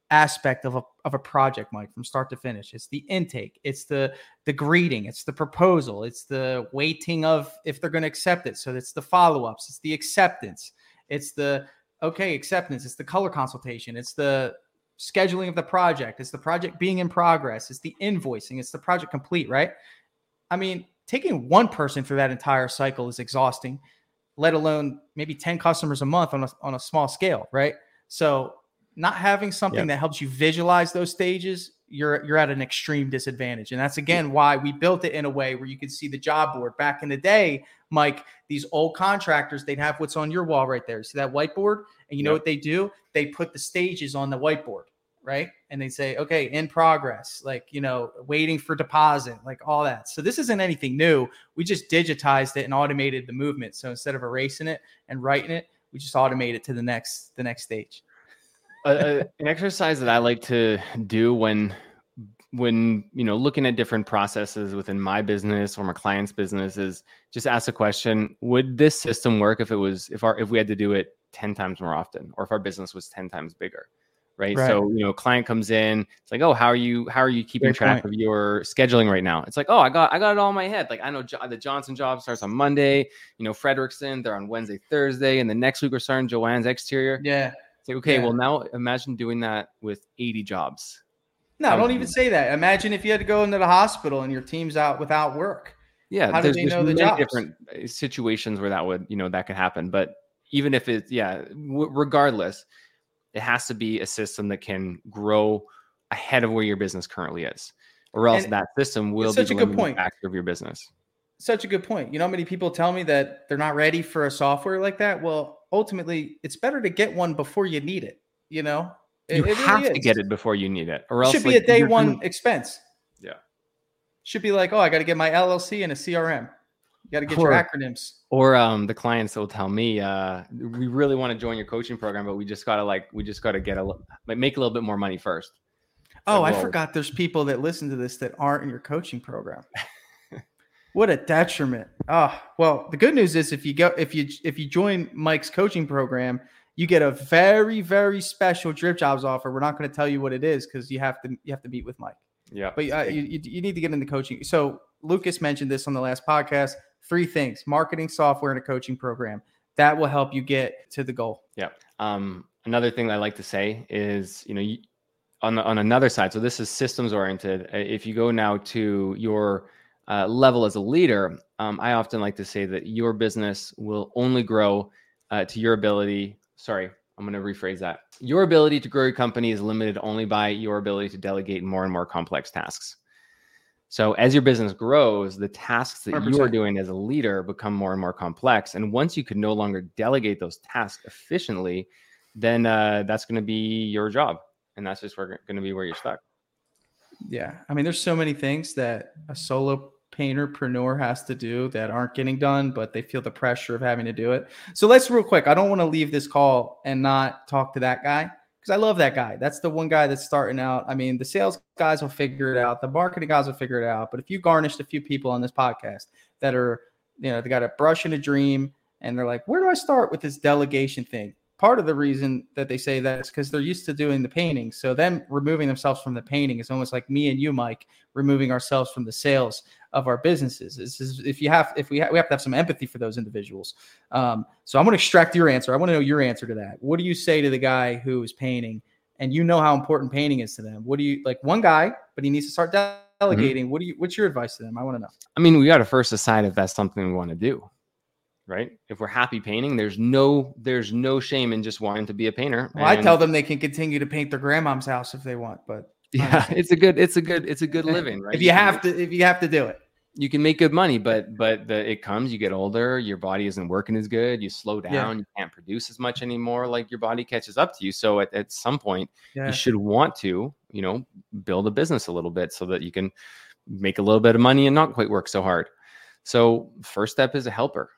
aspect of a, of a project mike from start to finish it's the intake it's the the greeting it's the proposal it's the waiting of if they're going to accept it so it's the follow-ups it's the acceptance it's the okay acceptance it's the color consultation it's the scheduling of the project it's the project being in progress it's the invoicing it's the project complete right i mean taking one person through that entire cycle is exhausting let alone maybe 10 customers a month on a, on a small scale right? So not having something yep. that helps you visualize those stages you're you're at an extreme disadvantage. And that's again why we built it in a way where you could see the job board. Back in the day mike these old contractors they'd have what's on your wall right there. See that whiteboard? And you know what they do? They put the stages on the whiteboard right? And they say okay in progress like you know waiting for deposit like all that. So this isn't anything new. We just digitized it and automated the movement. So instead of erasing it and writing it we just automate it to the next the next stage. A, an exercise that I like to do when when you know looking at different processes within my business or my client's business is just ask a question would this system work if it was if our if we had to do it 10 times more often or if our business was 10 times bigger right? Right. So you know, client comes in, it's like, oh, how are you? How are you keeping Great track point. of your scheduling right now? It's like, oh, I got I got it all in my head. Like I know jo- the Johnson job starts on Monday. You know, Frederickson they're on Wednesday, Thursday, and the next week we're starting Joanne's exterior. Yeah. It's like, okay, Yeah. well now imagine doing that with 80 jobs. No, don't even say that. Imagine if you had to go into the hospital and your team's out without work. Yeah, How do they know the jobs? different uh, situations where that would, you know, that could happen. But even if it's, yeah, w- regardless, it has to be a system that can grow ahead of where your business currently is, or else And that system will be such the a good point. factor of your business. Such a good point. You know how many people tell me that they're not ready for a software like that? Well, ultimately, it's better to get one before you need it. You know, It- you it really have to get it before you need it, or else It should be like, a day one expense. Yeah. Should be like, oh, I got to get my LLC and a CRM. You got to get Or- your acronyms. Or um, the clients will tell me, uh, we really want to join your coaching program, but we just gotta like, we just gotta get a, li- like, make a little bit more money first. Oh, I forgot there's people that listen to this that aren't in your coaching program. what a detriment. Oh, well, the good news is if you go if you if you join Mike's coaching program, you get a very very special DripJobs offer. We're not going to tell you what it is cuz you have to you have to meet with Mike. Yeah. But uh, you, you you need to get into coaching. So, Lucas mentioned this on the last podcast, three things: marketing, software, and a coaching program. That will help you get to the goal. Um, another thing I like to say is, you know, you, on the, on another side, so this is systems oriented. uh, If you go now to your uh, level as a leader, um, I often like to say that your business will only grow uh, to your ability. Sorry, I'm going to rephrase that. Your ability to grow your company is limited only by your ability to delegate more and more complex tasks. So as your business grows, the tasks that you are doing as a leader become more and more complex. And once you can no longer delegate those tasks efficiently, then uh, that's going to be your job, and that's just where going to be where you're stuck. Yeah. I mean, there's so many things that a solo painterpreneur has to do that aren't getting done, but they feel the pressure of having to do it. So let's real quick. I don't want to leave this call and not talk to that guy because I love that guy. That's the one guy that's starting out. I mean, the sales guys will figure it out, the marketing guys will figure it out. But if you garnished a few people on this podcast that are, you know, they got a brush and a dream and they're like, where do I start with this delegation thing? Part of the reason that they say that is because they're used to doing the painting. So them removing themselves from the painting is almost like me and you, Mike, removing ourselves from the sales of our businesses. This is if you have if we ha- we have to have some empathy for those individuals. Um, so I'm going to extract your answer. I want to know your answer to that. What do you say to the guy who is painting and you know how important painting is to them? What do you like? One guy, but he needs to start delegating. What do you? What's your advice to them? I want to know. I mean, we got to first decide if that's something we want to do, right? If we're happy painting, there's no there's no shame in just wanting to be a painter. Well, I tell them they can continue to paint their grandmom's house if they want, but yeah, it's a good it's a good it's a good living, right? if you can have make- to, if you have to do it, you can make good money, but but the, it comes. You get older, your body isn't working as good. You slow down. Yeah. You can't produce as much anymore. Like your body catches up to you. So at, at some point, yeah, you should want to, you know, build a business a little bit so that you can make a little bit of money and not quite work so hard. So first step is a helper,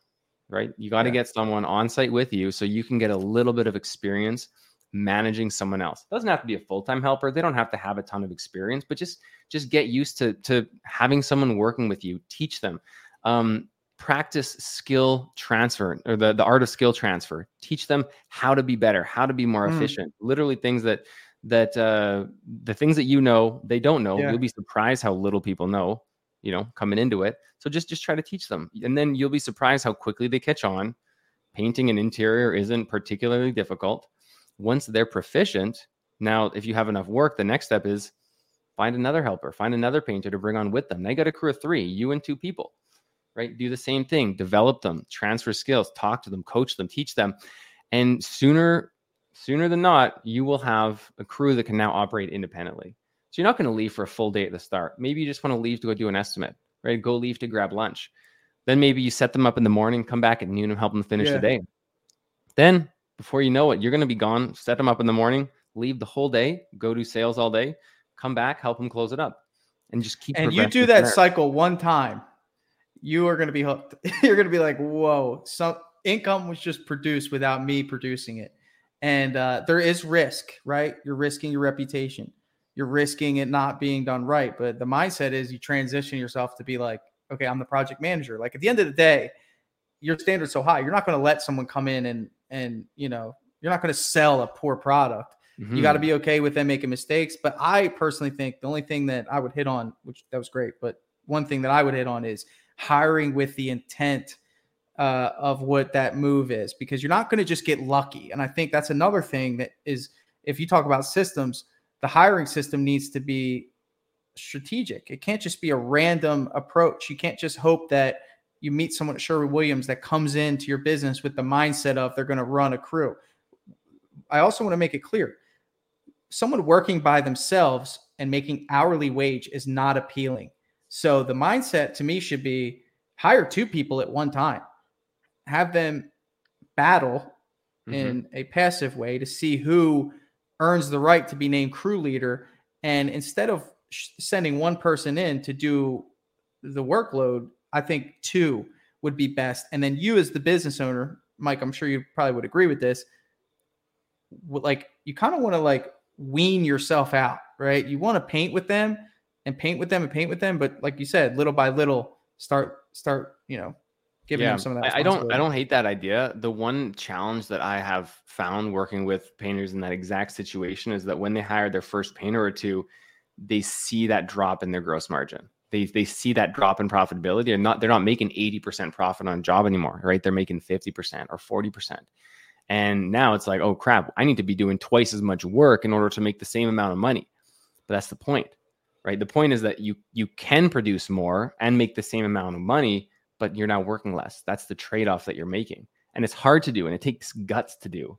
right? You got to Yeah. get someone on site with you so you can get a little bit of experience managing someone else. doesn't have to be a full-time helper. They don't have to have a ton of experience, but just just get used to to having someone working with you. Teach them. Um, practice skill transfer or the, the art of skill transfer. Teach them how to be better, how to be more Mm. efficient. Literally things that that uh the things that you know they don't know. Yeah. You'll be surprised how little people know, you know, coming into it. So just just try to teach them. And then you'll be surprised how quickly they catch on. Painting an interior isn't particularly difficult once they're proficient, now if you have enough work, the next step is find another helper, find another painter to bring on with them. They got a crew of three, you and two people, right? Do the same thing, develop them, transfer skills, talk to them, coach them, teach them. And sooner, sooner than not, you will have a crew that can now operate independently. So you're not going to leave for a full day at the start. Maybe you just want to leave to go do an estimate, right? Go leave to grab lunch. Then maybe you set them up in the morning, come back at noon and help them finish Yeah. the day. Then before you know it, you're going to be gone. Set them up in the morning, leave the whole day, go do sales all day, come back, help them close it up, and just keep. and you do that there. cycle one time, you are going to be hooked. You're going to be like, whoa, some income was just produced without me producing it. And uh, there is risk, right? You're risking your reputation. You're risking it not being done right. But the mindset is you transition yourself to be like, okay, I'm the project manager. Like at the end of the day, your standard's so high. You're not going to let someone come in and and you know you're not going to sell a poor product. Mm-hmm. You got to be okay with them making mistakes. But I personally think the only thing that I would hit on, which that was great, but one thing that I would hit on is hiring with the intent uh, of what that move is, because you're not going to just get lucky. And I think that's another thing that is, if you talk about systems, the hiring system needs to be strategic. It can't just be a random approach. You can't just hope that you meet someone at Sherwin Williams that comes into your business with the mindset of they're going to run a crew. I also want to make it clear someone working by themselves and making hourly wage is not appealing. So the mindset to me should be hire two people at one time, have them battle mm-hmm. in a passive way to see who earns the right to be named crew leader. And instead of sending one person in to do the workload, I think two would be best. And then you, as the business owner, Mike, I'm sure you probably would agree with this. Like, you kind of want to like wean yourself out, right? You want to paint with them and paint with them and paint with them, but like you said, little by little, start start you know giving yeah, them some of that. I don't I don't hate that idea. The one challenge that I have found working with painters in that exact situation is that when they hire their first painter or two, they see that drop in their gross margin. They they see that drop in profitability and not they're not making 80% profit on job anymore, right? They're making 50% or 40%. And now it's like, oh crap, I need to be doing twice as much work in order to make the same amount of money. But that's the point, right? The point is that you you can produce more and make the same amount of money, but you're now working less. That's the trade-off that you're making. And it's hard to do and it takes guts to do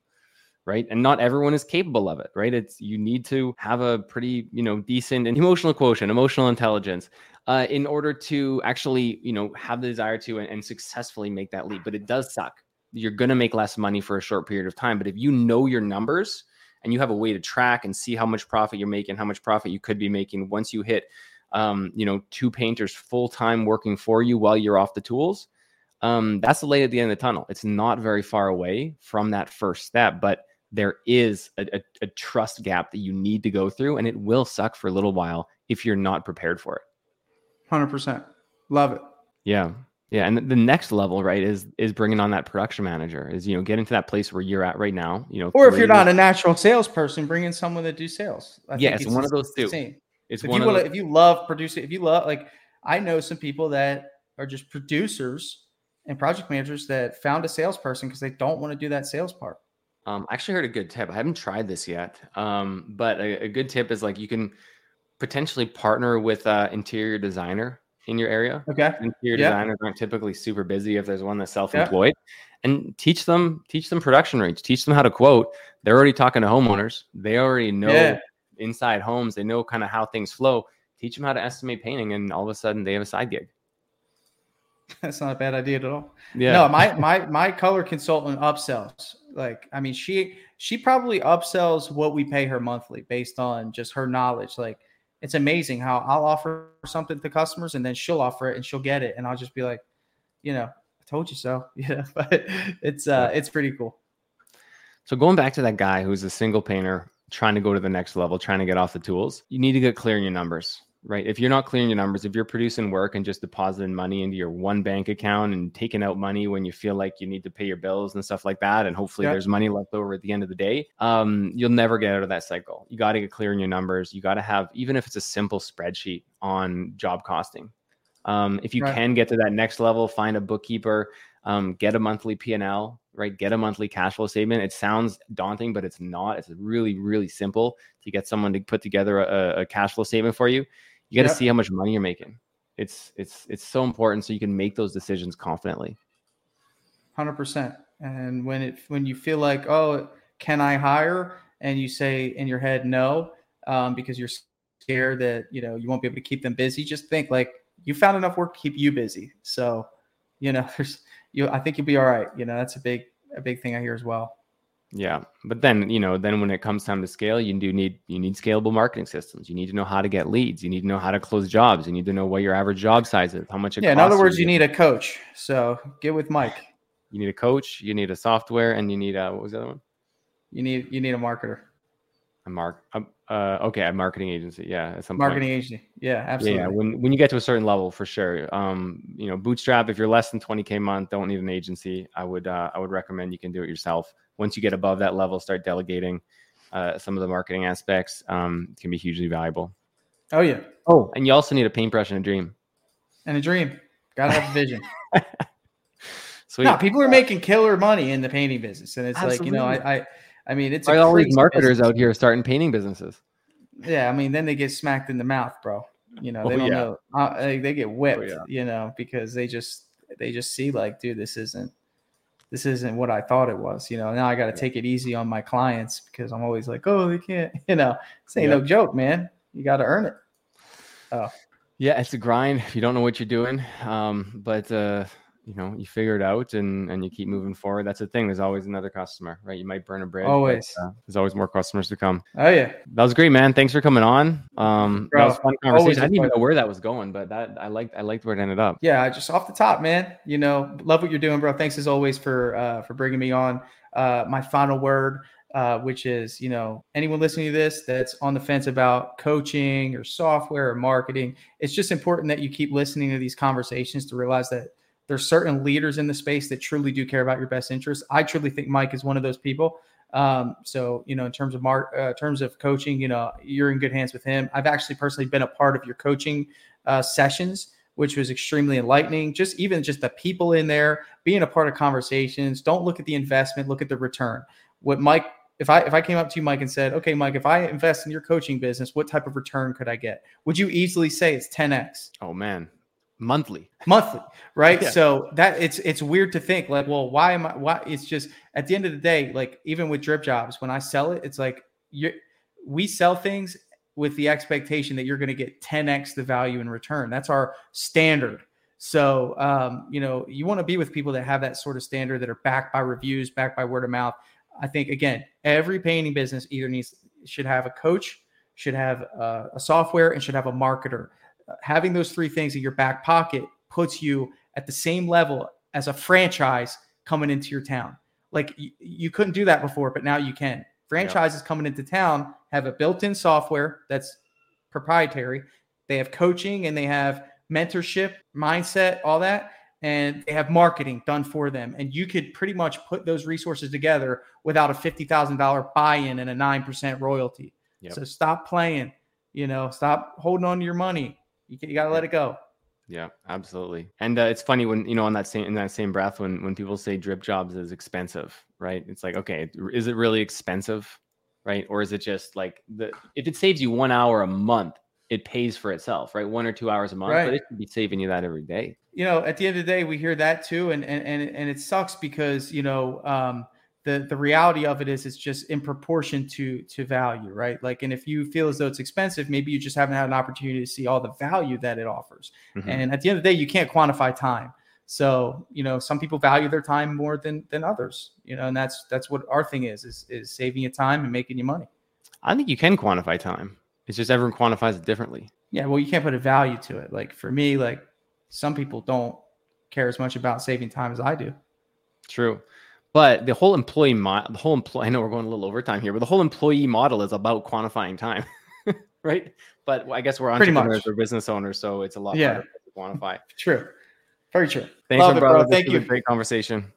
right and not everyone is capable of it right it's you need to have a pretty you know decent and emotional quotient emotional intelligence uh, in order to actually you know have the desire to and, and successfully make that leap but it does suck you're going to make less money for a short period of time but if you know your numbers and you have a way to track and see how much profit you're making how much profit you could be making once you hit um, you know two painters full time working for you while you're off the tools um, that's the light at the end of the tunnel it's not very far away from that first step but there is a, a, a, trust gap that you need to go through, and it will suck for a little while if you're not prepared for it. Hundred percent, love it. Yeah, yeah, and the next level, right, is is bringing on that production manager. Is you know getting to that place where you're at right now. You know, or if you're not a natural salesperson, bring in someone that do sales. I yeah, it's, it's, one of those two. It's if one you wanna, if you love producing, if you love like I know some people that are just producers and project managers that found a salesperson because they don't want to do that sales part. Um, I actually heard a good tip. I haven't tried this yet, um, but a, a, good tip is like you can potentially partner with an interior designer in your area. Okay. Interior yeah. designers aren't typically super busy if there's one that's self-employed, yeah. and teach them teach them production rates. Teach them how to quote. They're already talking to homeowners. They already know yeah. inside homes. They know kind of how things flow. Teach them how to estimate painting, and all of a sudden they have a side gig. That's not a bad idea at all. Yeah. No, my my my color consultant upsells. Like, I mean, she she probably upsells what we pay her monthly based on just her knowledge. Like, it's amazing how I'll offer something to customers and then she'll offer it and she'll get it, and I'll just be like, you know, I told you so. Yeah, but it's uh it's pretty cool. So going back to that guy who's a single painter trying to go to the next level, trying to get off the tools, you need to get clear in your numbers right? If you're not clearing your numbers, if you're producing work and just depositing money into your one bank account and taking out money when you feel like you need to pay your bills and stuff like that, and hopefully there's money left over at the end of the day, um, you'll never get out of that cycle. You got to get clear in your numbers. You got to have, even if it's a simple spreadsheet on job costing. Um, if you right. can get to that next level, find a bookkeeper, um, get a monthly P&L, right? Get a monthly cash flow statement. It sounds daunting, but it's not. It's really, really simple to get someone to put together a, a cash flow statement for you you got to see how much money you're making. It's it's it's so important so you can make those decisions confidently. Hundred percent. And when it when you feel like oh can I hire and you say in your head no um, because you're scared that you know you won't be able to keep them busy, just think like you found enough work to keep you busy. So you know there's you I think you'll be all right. You know that's a big a big thing I hear as well. Yeah, but then you know, then when it comes time to scale, you do need you need scalable marketing systems. You need to know how to get leads. You need to know how to close jobs. You need to know what your average job size is, how much it. Yeah, in other words, you, you need a coach. So get with Mike. You need a coach. You need a software, and you need a what was the other one? You need you need a marketer. A mark. Uh, uh okay, a marketing agency. Yeah, at some marketing point. agency. Yeah, absolutely. Yeah, when when you get to a certain level, for sure. Um, you know, bootstrap. If you're less than 20k a month, don't need an agency. I would uh, I would recommend you can do it yourself once you get above that level, start delegating. uh, some of the marketing aspects um, can be hugely valuable. Oh yeah. Oh, and you also need a paintbrush and a dream. And a dream. Gotta have a vision. Sweet. no, people are making killer money in the painting business, and it's like you know, I, I, I mean, it's all these marketers business. out here starting painting businesses? Yeah, I mean, then they get smacked in the mouth, bro. You know, they Oh, don't yeah. know. Uh, they, they get whipped. yeah. You know, because they just they just see like, dude, this isn't this isn't what I thought it was. You know, now I got to take it easy on my clients because I'm always like, oh, they can't. You know, this ain't no joke, man. You got to earn it. Oh. Yeah, it's a grind. If you don't know what you're doing, um, but uh, you know you figure it out and and you keep moving forward. That's the thing. There's always another customer, right? You might burn a bridge. but, Always. uh, there's always more customers to come. Oh yeah, That was great, man. Thanks for coming on. Um, Bro, that was a fun conversation. I didn't even know where that was going, but that I liked. I liked where it ended up. yeah. Just off the top, man. You know, love what you're doing, bro. Thanks as always for uh, for bringing me on. Uh, my final word, uh, which is, you know, anyone listening to this that's on the fence about coaching or software or marketing, it's just important that you keep listening to these conversations to realize that there's certain leaders in the space that truly do care about your best interests. I truly think Mike is one of those people. Um, so you know, in terms of mark, uh, terms of coaching, you know, you're in good hands with him. I've actually personally been a part of your coaching uh, sessions, which was extremely enlightening. Just even just the people in there being a part of conversations. Don't look at the investment, look at the return. What Mike, if I if I came up to you, Mike, and said, okay, Mike, if I invest in your coaching business, what type of return could I get? Would you easily say it's 10x? Oh man, monthly. monthly right? Yeah. so that it's it's weird to think like well why am i why it's just at the end of the day like even with DripJobs when i sell it it's like you we sell things with the expectation that you're going to get 10x the value in return. That's our standard. So um, you know you want to be with people that have that sort of standard that are backed by reviews backed by word of mouth. I think again every painting business either needs should have a coach should have uh, a software and should have a marketer having those three things in your back pocket puts you at the same level as a franchise coming into your town. Like you, you couldn't do that before, but now you can. Franchises coming into town have a built-in software that's proprietary. They have coaching and they have mentorship, mindset, all that, and they have marketing done for them. And you could pretty much put those resources together without a fifty thousand dollar buy-in and a nine percent royalty. Yep. So stop playing. You know, stop holding on to your money. You, you got to let it go. Yeah, absolutely. And uh, it's funny when you know on that same in that same breath when when people say DripJobs is expensive, right? It's like, okay, is it really expensive, right? Or is it just like the if it saves you one hour a month, it pays for itself, right? One or two hours a month, Right. but it should be saving you that every day. you know, at the end of the day, we hear that too, and and and, and it sucks because you know um, the the reality of it is it's just in proportion to to value, right? Like, and if you feel as though it's expensive, maybe you just haven't had an opportunity to see all the value that it offers. Mhm. And at the end of the day, you can't quantify time. So you know, some people value their time more than than others. You know, and that's that's what our thing is is is saving you time and making you money. I think you can quantify time. It's just everyone quantifies it differently. Yeah, well, you can't put a value to it. Like for me, like some people don't care as much about saving time as I do. True. But the whole employee mo- the whole employee I know we're going a little overtime here, but the whole employee model is about quantifying time. right? But I guess we're entrepreneurs or business owners, so it's a lot Yeah. harder to quantify. True. Very true. Thanks, Love it, brother. Thank you. great conversation.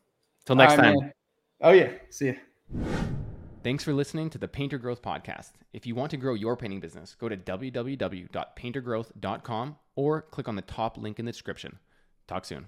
Till next right, time. man. Oh yeah. See ya. Thanks for listening to the Painter Growth Podcast. If you want to grow your painting business, go to www.paintergrowth.com or click on the top link in the description. Talk soon.